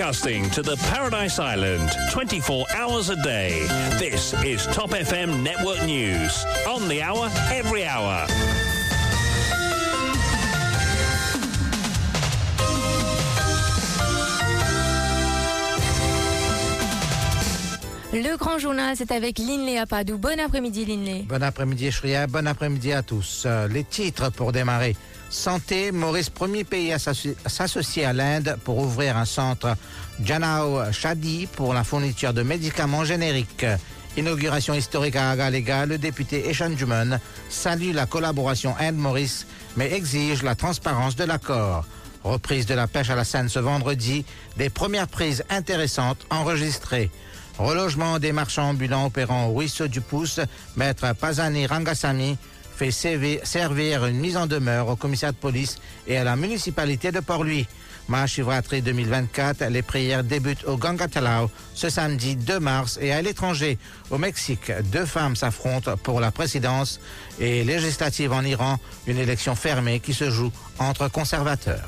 Broadcasting to the Paradise Island 24 hours a day. This is Top FM Network News. On the hour, every hour. Le grand journal, c'est avec Linley Apadou. Bon après-midi, Linley. Bon après-midi, Shria. Bon après-midi à tous. Euh, les titres pour démarrer. Santé, Maurice, premier pays à s'associer à l'Inde pour ouvrir un centre Janao Shadi pour la fourniture de médicaments génériques. Inauguration historique à Agalega, le député Eshan Juman salue la collaboration Inde-Maurice, mais exige la transparence de l'accord. Reprise de la pêche à la Seine ce vendredi, des premières prises intéressantes enregistrées. Relogement des marchands ambulants opérant au ruisseau du Pouce, maître Pazani Rangasamy fait servir une mise en demeure au commissariat de police et à la municipalité de Port-Louis. Mahashivratri 2024, les prières débutent au Gangatalao ce samedi 2 mars et à l'étranger, au Mexique, deux femmes s'affrontent pour la présidence et législative en Iran, une élection fermée qui se joue entre conservateurs.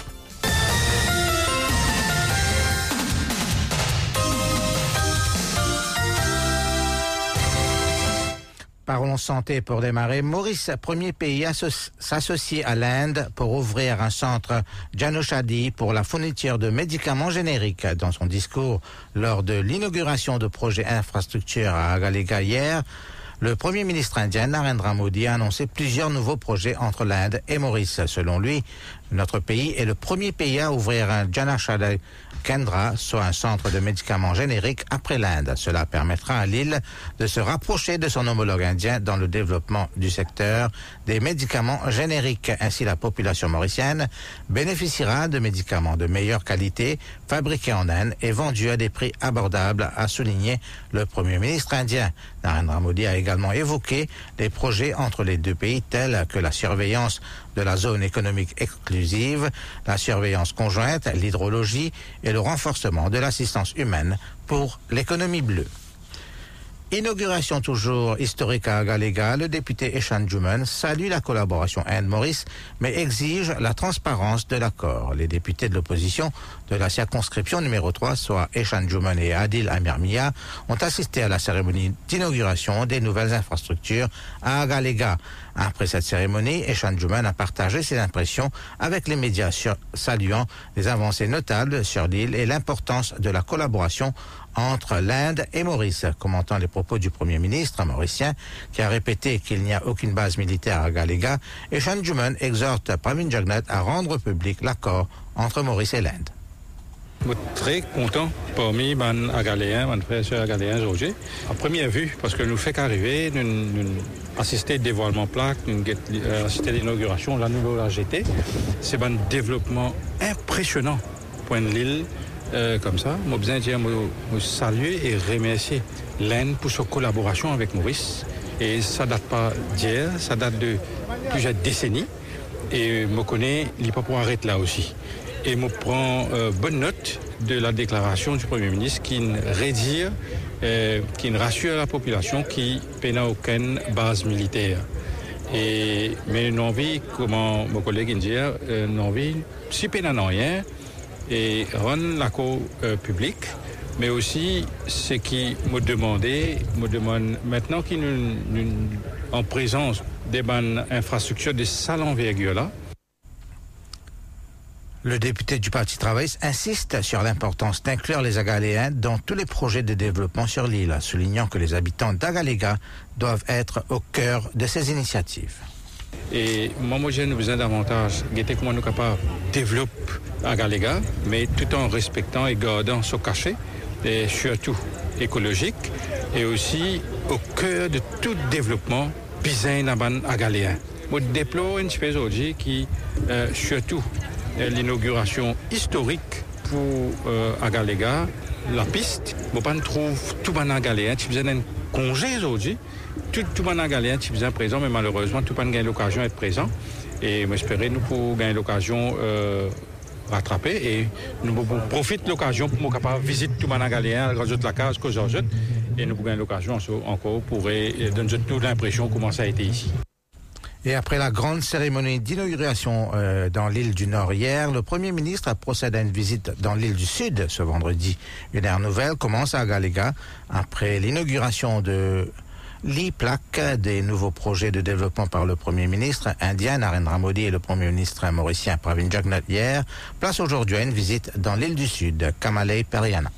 Parlons santé pour démarrer. Maurice, premier pays à s'associer à l'Inde pour ouvrir un centre Janoshadi pour la fourniture de médicaments génériques. Dans son discours lors de l'inauguration de projets infrastructure à Agalega hier, le Premier ministre indien Narendra Modi a annoncé plusieurs nouveaux projets entre l'Inde et Maurice. Selon lui, notre pays est le premier pays à ouvrir un Janashada Kendra, soit un centre de médicaments génériques après l'Inde. Cela permettra à l'île de se rapprocher de son homologue indien dans le développement du secteur des médicaments génériques. Ainsi, la population mauricienne bénéficiera de médicaments de meilleure qualité, fabriqués en Inde et vendus à des prix abordables, a souligné le Premier ministre indien. Narendra Modi évoqué des projets entre les deux pays tels que la surveillance de la zone économique exclusive, la surveillance conjointe, l'hydrologie et le renforcement de l'assistance humaine pour l'économie bleue. Inauguration toujours historique à Galega, le député Eshan Juman salue la collaboration Inde-Maurice, mais exige la transparence de l'accord. Les députés de l'opposition de la circonscription numéro 3, soit Eshan Juman et Adil Amir Mia, ont assisté à la cérémonie d'inauguration des nouvelles infrastructures à Galega. Après cette cérémonie, Eshan Juman a partagé ses impressions avec les médias saluant les avancées notables sur l'île et l'importance de la collaboration entre l'Inde et Maurice, commentant les propos du Premier ministre mauricien qui a répété qu'il n'y a aucune base militaire à Galega, et Sean Juman exhorte Pravin Jagnat à rendre public l'accord entre Maurice et l'Inde. Très content parmi les frères et sœurs Agaléens aujourd'hui. À première vue, parce que nous fait qu'arriver, nous, nous au dévoilement plaque, nous euh, assister à l'inauguration, la nouvelle AGT. C'est un développement impressionnant pour l'île euh, comme ça. Besoin de me saluer et remercier l'Inde pour sa collaboration avec Maurice. Et ça date pas d'hier, ça date de plusieurs décennies. Et je connais, il pas pour arrêter là aussi. Et je prends euh, bonne note de la déclaration du Premier ministre qui rédire, euh, qui rassure la population qui n'a aucune base militaire. Et, mais une envie, comme mon collègue dit, une envie, si peine rien, et rendre la cour euh, publique, mais aussi ce qui me demandait, me demande maintenant qu'il nous, en présence des bonnes infrastructures de salles envergure là. Le député du Parti travailliste insiste sur l'importance d'inclure les Agaléens dans tous les projets de développement sur l'île, soulignant que les habitants d'Agalega doivent être au cœur de ces initiatives. Et moi, j'ai besoin davantage. De comment nous développer à Galega, mais tout en respectant et gardant ce cachet, et surtout écologique, et aussi au cœur de tout développement bizarre à Galéen. Je déplore une espèce aujourd'hui qui, euh, surtout euh, l'inauguration historique pour euh, Agalega, la piste, je ne trouve tout tu besoin d'un congé aujourd'hui tout, tout le monde a gagné, un présent, mais malheureusement, tout le monde a l'occasion d'être présent. Et j'espère nous pour gagner l'occasion euh, rattraper et nous profitons de l'occasion pour nous capable visiter tout le monde gagné, la case, que et nous gagner l'occasion encore pour donner toute l'impression comment ça a été ici. Et après la grande cérémonie d'inauguration euh, dans l'île du Nord hier, le Premier ministre a procédé à une visite dans l'île du Sud ce vendredi. Une ère nouvelle commence à Galega après l'inauguration de l'e-plaque des nouveaux projets de développement par le Premier ministre indien Narendra Modi et le Premier ministre mauricien Pravin Jagnat hier. Place aujourd'hui à une visite dans l'île du Sud, Kamalei Periana.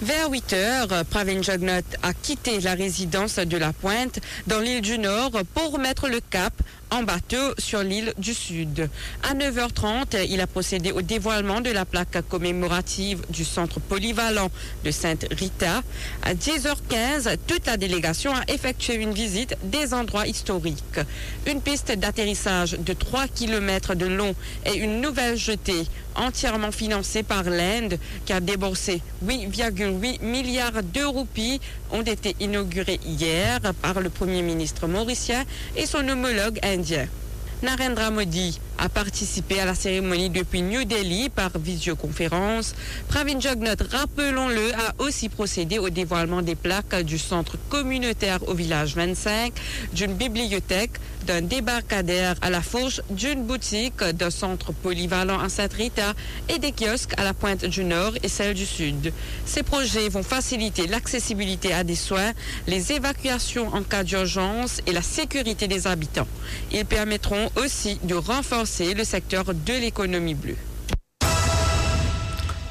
Vers 8 heures, Pravin Jagnat a quitté la résidence de la Pointe dans l'île du Nord pour mettre le cap en bateau sur l'île du Sud. À 9h30, il a procédé au dévoilement de la plaque commémorative du centre polyvalent de Sainte-Rita. À 10h15, toute la délégation a effectué une visite des endroits historiques. Une piste d'atterrissage de 3 km de long et une nouvelle jetée entièrement financée par l'Inde qui a déboursé 8,8 milliards de roupies ont été inaugurées hier par le Premier ministre mauricien et son homologue. Narendra Modi a participé à la cérémonie depuis New Delhi par visioconférence. Pravin Jagnat, rappelons-le, a aussi procédé au dévoilement des plaques du centre communautaire au village 25, d'une bibliothèque, d'un débarcadère à la fourche, d'une boutique, d'un centre polyvalent à Saint-Rita et des kiosques à la pointe du Nord et celle du Sud. Ces projets vont faciliter l'accessibilité à des soins, les évacuations en cas d'urgence et la sécurité des habitants. Ils permettront aussi de renforcer le secteur de l'économie bleue.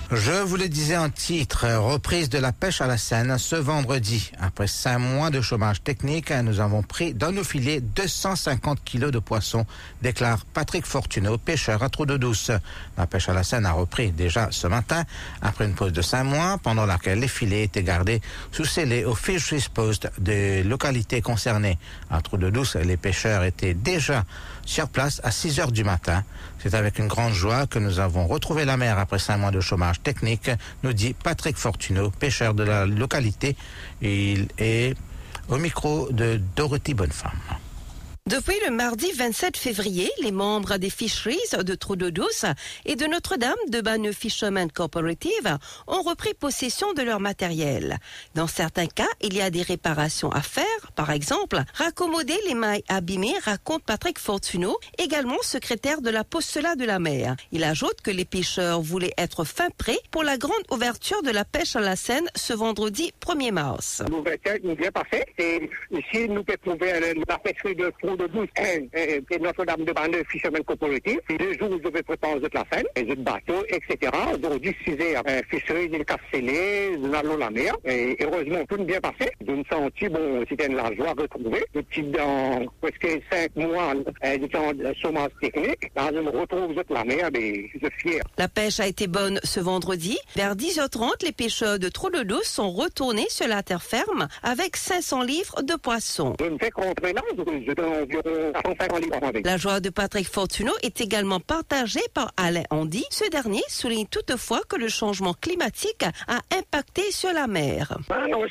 Je vous le disais en titre, reprise de la pêche à la Seine ce vendredi. Après cinq mois de chômage technique, nous avons pris dans nos filets 250 kilos de poissons, déclare Patrick Fortuneau, pêcheur à Trou de Douce. La pêche à la Seine a repris déjà ce matin, après une pause de cinq mois, pendant laquelle les filets étaient gardés sous scellés au Fisheries Post des localités concernées. À Trou de Douce, les pêcheurs étaient déjà sur place à 6 heures du matin. C'est avec une grande joie que nous avons retrouvé la mer après cinq mois de chômage technique, nous dit Patrick Fortuneau, pêcheur de la localité. Il est au micro de Dorothy Bonnefemme. Depuis le mardi 27 février, les membres des Fisheries de Trou d'eau douce et de Notre-Dame de Bagneux Fishermen Cooperative ont repris possession de leur matériel. Dans certains cas, il y a des réparations à faire. Par exemple, raccommoder les mailles abîmées, raconte Patrick Fortuneau, également secrétaire de la Postulat de la mer. Il ajoute que les pêcheurs voulaient être fin prêts pour la grande ouverture de la pêche à la Seine ce vendredi 1er mars. De Douce et, et, et Notre-Dame de Bagneux Fishermen Cooperative. Deux jours, vous devez préparer de la Seine, les autres bateaux, etc. Aujourd'hui, 6 heures, euh, fisherie, cassé nous allons la mer. Et heureusement, tout bien passé. Je me sens bon, c'était la joie retrouvée. Depuis dans presque 5 mois, euh, de temps de chômage technique. Là, je me retrouve de la mer, mais je suis fier. La pêche a été bonne ce vendredi. Vers 10h30, les pêcheurs de Douce sont retournés sur la terre ferme avec 500 livres de poissons. Je me fais rentrer là, je environ 150 livres avec. La joie de Patrick Fortuneau est également partagée par Alain Andy. Ce dernier souligne toutefois que le changement climatique a impacté sur la mer. Ah, non,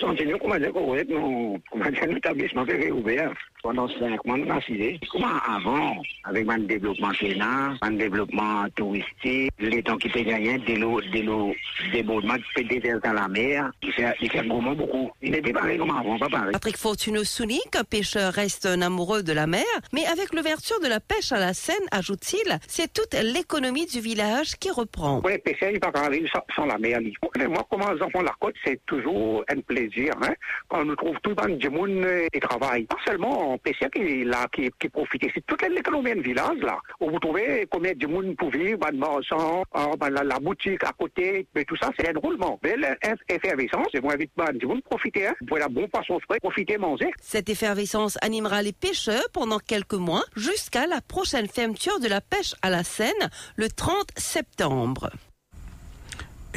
pendant 5 mois, nous assis. Comment avant, avec mon développement pénal, mon développement touristique, les temps qui étaient gagnés, de l'eau, de l'eau, débordement qui peut déverser dans la mer, il fait, il fait vraiment beaucoup. Il n'était pas pareil comme avant, pas pareil. Patrick Fortuneau souligne qu'un pêcheur reste un amoureux de la mer, mais avec l'ouverture de la pêche à la Seine, ajoute-t-il, c'est toute l'économie du village qui reprend. Oui, pêcher, il va arriver sans, sans la mer. Moi, comment les enfants la côte, c'est toujours un plaisir, hein, quand on nous trouve tout le monde du monde et travaille. Pas seulement en pêcheur qui là, qui, qui profite. C'est toute l'économie du village, là, où vous trouvez combien de monde pour vivre, ben, ben, la, la, boutique à côté, mais tout ça, c'est un roulement. Belle effervescence, c'est moins vite, ben, du monde profiter, hein. Vous la bon poisson frais, profiter, manger. Cette effervescence animera les pêcheurs pendant quelques mois jusqu'à la prochaine fermeture de la pêche à la Seine le 30 septembre.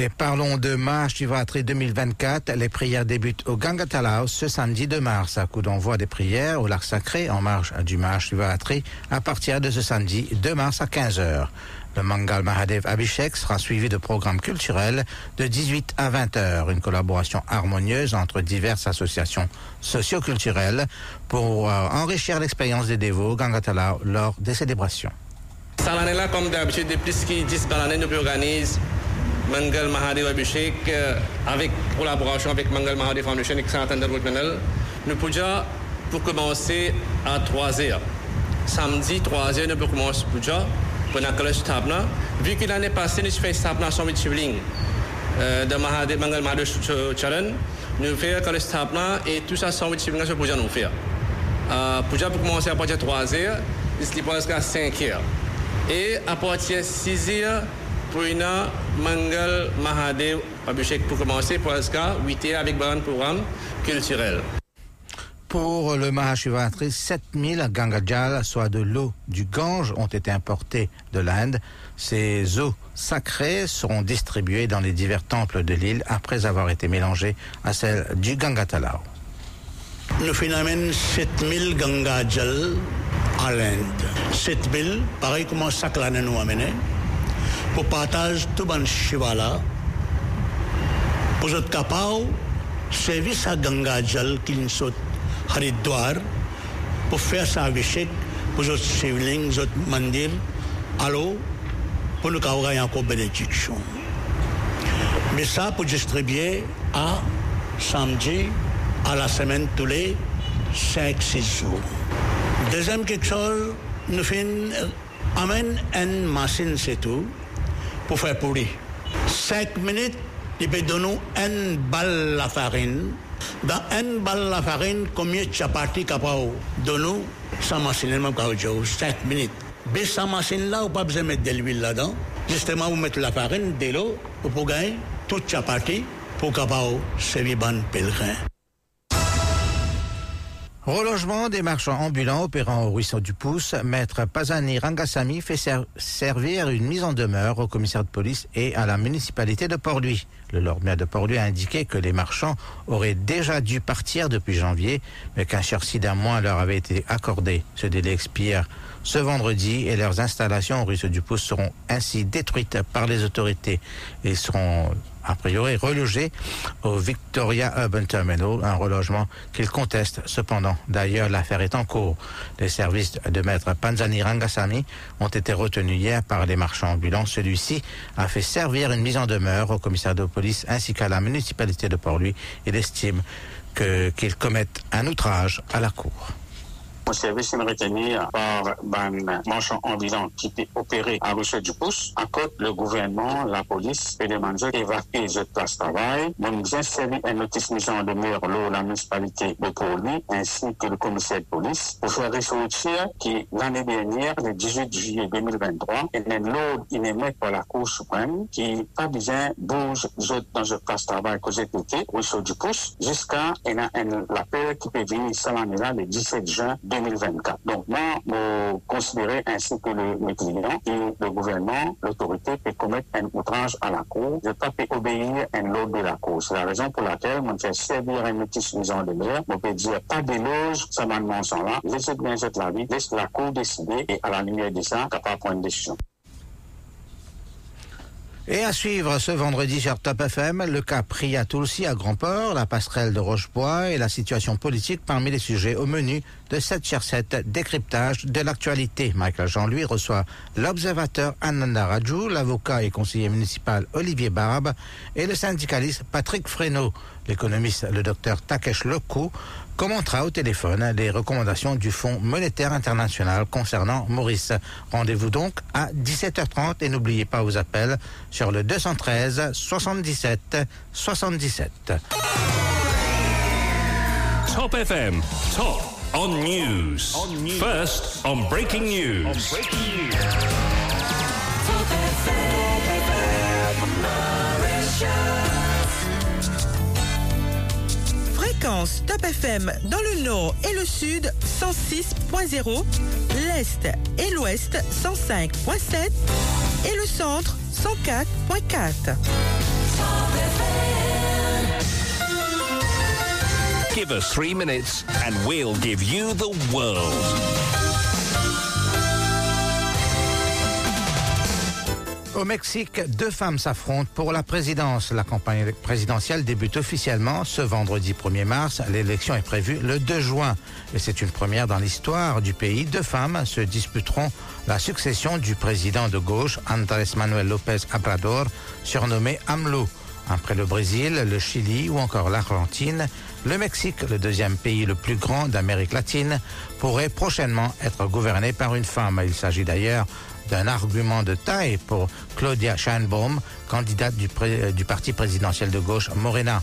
Et parlons de Marche Shivatri 2024. Les prières débutent au Gangatalaos ce samedi 2 mars. À coup d'envoi des prières au lac sacré en marge du Marche Shivatri à partir de ce samedi 2 mars à 15h. Le Mangal Mahadev Abhishek sera suivi de programmes culturels de 18 à 20 heures. Une collaboration harmonieuse entre diverses associations socioculturelles pour euh, enrichir l'expérience des dévots Gangatala lors des célébrations. Cette année-là, comme d'habitude, depuis ce qui 10 par l'année, nous organisons Mangal Mahadev Abhishek euh, avec collaboration avec Mangal Mahadev Foundation et Saint Andrew Nous pouvons pour commencer à 3 heures. samedi 3h, nous pouvons commencer puja pour la stapna. Vu que l'année passée, nous fait stapna le shivling de Mahadev Mangal Mahadev Charan, nous faisons le stapna et tout ça le shivling sur puja nous fait. Puja pour commencer à partir de 3h, il passe jusqu'à 5h. Et à partir de 6h, pour une Mangal Mahadev Abhishek pour commencer, pour jusqu'à 8h avec un programme culturel. Pour le Mahashivratri, 7000 gangajal, soit de l'eau du Gange, ont été importés de l'Inde. Ces eaux sacrées seront distribuées dans les divers temples de l'île après avoir été mélangées à celles du Gangatalao. Le phénomène 7000 gangajal à l'Inde. 7000, pareil comme ça que l'année nous amené, pour partage tout le Shivala, pour être capable, service à gangajal qui nous saute Haridwar. Pour faire sa abhishek pour notre shivling, notre mandir, alors pour nous avoir encore bénédiction. Mais ça pour distribuer à samedi, à la semaine tous les 5-6 jours. Deuxième quelque chose, nous faisons amène une machine, c'est tout, pour faire pourri. 5 minutes, il peut donner une balle la farine dans une balle la farine, combien de chapati capable de nous Sans machine, même quand 5 minutes. Mais sans machine là, vous pas besoin de mettre de l'huile là-dedans. Justement, vous mettez la farine, de l'eau, pour gagner tout chapati pour capable servir bon pèlerin. Relogement des marchands ambulants opérant au ruisseau du Pouce, maître Pazani Rangasamy fait ser servir une mise en demeure au commissaire de police et à la municipalité de Port-Louis. Le Lord maire de Port-Louis a indiqué que les marchands auraient déjà dû partir depuis janvier, mais qu'un sursis d'un mois leur avait été accordé. Ce délai expire ce vendredi et leurs installations au ruisseau du Pouce seront ainsi détruites par les autorités et seront a priori relogés au Victoria Urban Terminal, un relogement qu'ils contestent cependant. D'ailleurs, l'affaire est en cours. Les services de maître Panzani Rangasamy ont été retenus hier par les marchands ambulants. Celui-ci a fait servir une mise en demeure au commissaire de police ainsi qu'à la municipalité de Port-Louis. Il estime qu'ils commettent un outrage à la cour. Mon service retenu par un marchand ambulant qui était opéré à Rocher du Pouce. À côté, le gouvernement, la police et les managers évacuent de travail. Mon bien servi une notice mise en demeure la municipalité de Pau-Louis ainsi que le commissaire de police pour faire ressortir qui l'année dernière, le 18 juillet 2023, il y a une loi par la Cour suprême qui pas besoin bouge dans une place travail que j'ai écouté, Rocher du Pouce, jusqu'à l'appel qui peut venir cette année-là, le 17 juin 2023. 2024. Donc, moi, je considérer ainsi que le, les clients et le gouvernement, l'autorité peut commettre un outrage à la Cour. Je peux pas obéir à loi de la Cour. C'est la raison pour laquelle je fais servir un outil suffisant de l'air. Je peux dire pas d'éloge, ça m'a là. Laissez bien la vie, laisse la Cour décider et à la lumière de ça, capable de prendre une décision. Et à suivre ce vendredi sur Top FM, le cas Priya Tulsi à Grand-Port, la passerelle de Rochebois et la situation politique parmi les sujets au menu de cette sur 7 décryptage de l'actualité. Michael Jean-Louis reçoit l'observateur Ananda Raju, l'avocat et conseiller municipal Olivier Barbe et le syndicaliste Patrick Fresneau. L'économiste, le docteur Takesh Loku, commentera au téléphone les recommandations du Fonds monétaire international concernant Maurice. Rendez-vous donc à 17h30 et n'oubliez pas vos appels sur le 213 77 77. Top FM, top on news. First on breaking news. Fréquence Top FM dans le nord et le sud 106.0, l'est et l'ouest 105.7 et le centre 104.4. Give us three minutes and we'll give you the world. Au Mexique, deux femmes s'affrontent pour la présidence. La campagne présidentielle débute officiellement ce vendredi 1er mars. L'élection est prévue le 2 juin. Et c'est une première dans l'histoire du pays. Deux femmes se disputeront la succession du président de gauche, Andrés Manuel López Obrador, surnommé AMLO. Après le Brésil, le Chili ou encore l'Argentine, le Mexique, le deuxième pays le plus grand d'Amérique latine, pourrait prochainement être gouverné par une femme. Il s'agit d'ailleurs d'un argument de taille pour Claudia Sheinbaum, candidate du, pré- du parti présidentiel de gauche Morena.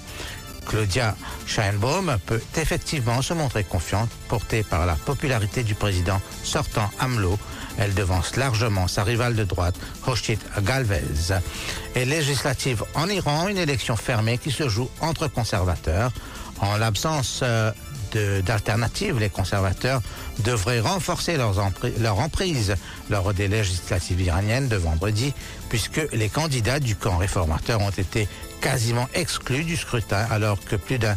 Claudia Sheinbaum peut effectivement se montrer confiante, portée par la popularité du président sortant AMLO. Elle devance largement sa rivale de droite, Hoshit Galvez. Et législative en Iran, une élection fermée qui se joue entre conservateurs. En l'absence euh, d'alternatives, les conservateurs devraient renforcer leur emprise lors des législatives iraniennes de vendredi, puisque les candidats du camp réformateur ont été quasiment exclus du scrutin, alors que plus d'un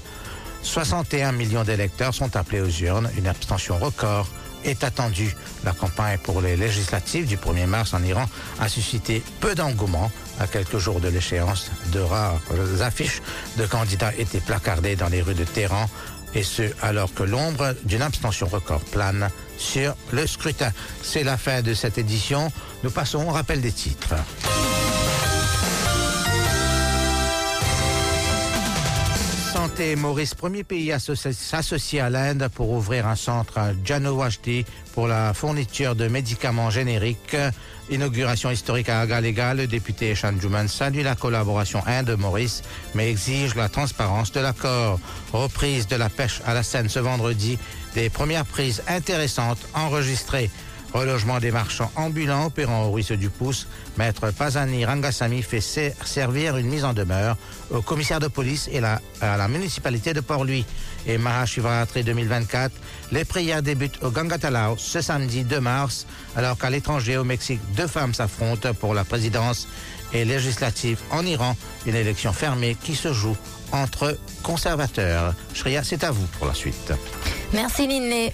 61 millions d'électeurs sont appelés aux urnes. Une abstention record est attendue. La campagne pour les législatives du 1er mars en Iran a suscité peu d'engouement. À quelques jours de l'échéance, de rares affiches de candidats étaient placardées dans les rues de Téhéran, et ce alors que l'ombre d'une abstention record plane sur le scrutin. C'est la fin de cette édition. Nous passons au rappel des titres. Maurice, premier pays à associ- s'associer à l'Inde pour ouvrir un centre à pour la fourniture de médicaments génériques. Inauguration historique à Agalega, le député Shanjuman salue la collaboration Inde-Maurice, mais exige la transparence de l'accord. Reprise de la pêche à la Seine ce vendredi, des premières prises intéressantes enregistrées. Relogement des marchands ambulants opérant au ruisseau du Pouce, maître Pazani Rangasamy fait ser- servir une mise en demeure au commissaire de police et à la municipalité de Port-Louis. Et Mahashivratri 2024, les prières débutent au Gangatalao ce samedi 2 mars, alors qu'à l'étranger au Mexique, deux femmes s'affrontent pour la présidence et législative en Iran, une élection fermée qui se joue entre conservateurs. Shreya, c'est à vous pour la suite. Merci Linley.